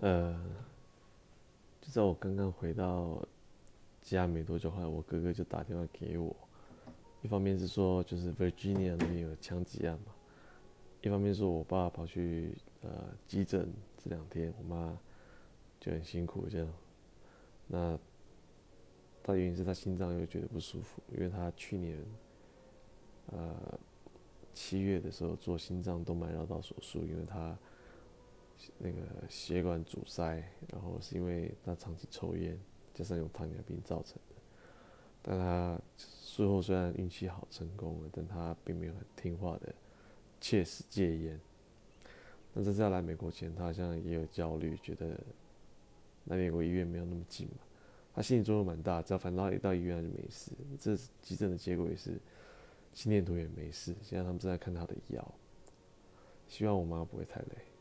呃，就在我刚刚回到家没多久，后来我哥哥就打电话给我，一方面是说就是 Virginia 那边有枪击案嘛，一方面是我爸跑去呃急诊这两天，我妈就很辛苦这样。那他原因是他心脏又觉得不舒服，因为他去年呃七月的时候做心脏动脉绕道手术，因为他。那个血管阻塞，然后是因为他长期抽烟，加上有糖尿病造成的。但他术后虽然运气好成功了，但他并没有很听话的切实戒烟。那这次要来美国前，他好像也有焦虑，觉得来美国医院没有那么近嘛。他心理作用蛮大，只要反正一到医院就没事。这急诊的结果也是心电图也没事，现在他们正在看他的药。希望我妈不会太累。